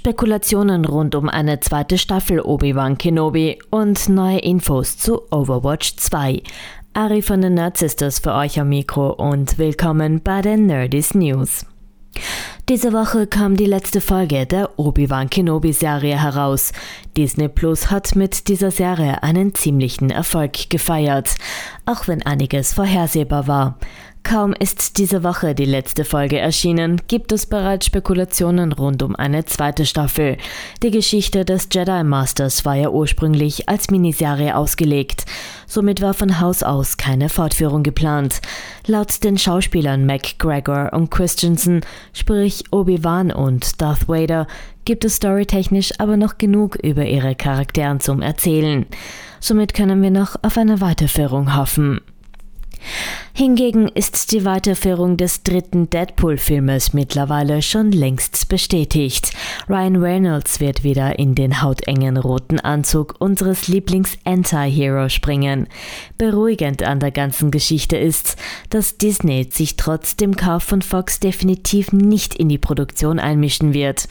Spekulationen rund um eine zweite Staffel Obi-Wan Kenobi und neue Infos zu Overwatch 2. Ari von den Nerd Sisters für euch am Mikro und willkommen bei den Nerdist News. Diese Woche kam die letzte Folge der Obi-Wan Kenobi-Serie heraus. Disney Plus hat mit dieser Serie einen ziemlichen Erfolg gefeiert, auch wenn einiges vorhersehbar war. Kaum ist diese Woche die letzte Folge erschienen, gibt es bereits Spekulationen rund um eine zweite Staffel. Die Geschichte des Jedi Masters war ja ursprünglich als Miniserie ausgelegt. Somit war von Haus aus keine Fortführung geplant. Laut den Schauspielern McGregor und Christensen, sprich Obi-Wan und Darth Vader, gibt es storytechnisch aber noch genug über ihre Charakteren zum Erzählen. Somit können wir noch auf eine Weiterführung hoffen. Hingegen ist die Weiterführung des dritten Deadpool-Filmes mittlerweile schon längst bestätigt. Ryan Reynolds wird wieder in den hautengen roten Anzug unseres Lieblings-Anti-Hero springen. Beruhigend an der ganzen Geschichte ist, dass Disney sich trotz dem Kauf von Fox definitiv nicht in die Produktion einmischen wird.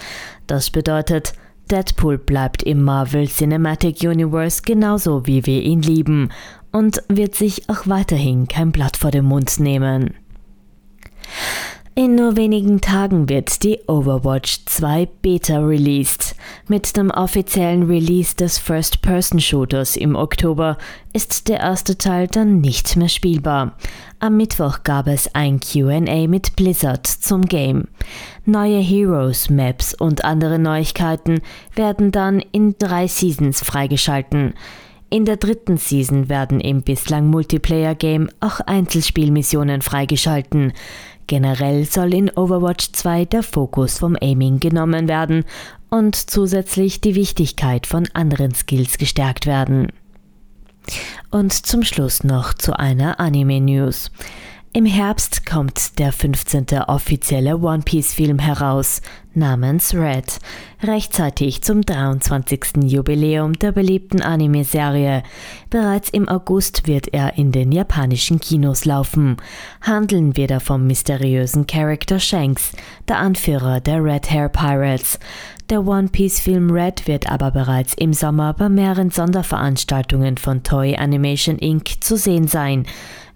Das bedeutet, Deadpool bleibt im Marvel Cinematic Universe genauso wie wir ihn lieben und wird sich auch weiterhin kein Blatt vor den Mund nehmen. In nur wenigen Tagen wird die Overwatch 2 Beta released. Mit dem offiziellen Release des First-Person-Shooters im Oktober ist der erste Teil dann nicht mehr spielbar. Am Mittwoch gab es ein QA mit Blizzard zum Game. Neue Heroes, Maps und andere Neuigkeiten werden dann in drei Seasons freigeschalten. In der dritten Season werden im bislang Multiplayer-Game auch Einzelspielmissionen freigeschalten. Generell soll in Overwatch 2 der Fokus vom Aiming genommen werden und zusätzlich die Wichtigkeit von anderen Skills gestärkt werden. Und zum Schluss noch zu einer Anime-News. Im Herbst kommt der 15. offizielle One Piece Film heraus, namens Red, rechtzeitig zum 23. Jubiläum der beliebten Anime-Serie. Bereits im August wird er in den japanischen Kinos laufen. Handeln wir da vom mysteriösen Charakter Shanks, der Anführer der Red Hair Pirates. Der One Piece Film Red wird aber bereits im Sommer bei mehreren Sonderveranstaltungen von Toei Animation Inc. zu sehen sein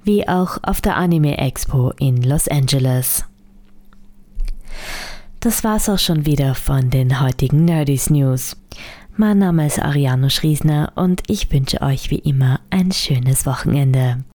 wie auch auf der Anime Expo in Los Angeles. Das war's auch schon wieder von den heutigen Nerdies News. Mein Name ist Ariano Schriesner und ich wünsche euch wie immer ein schönes Wochenende.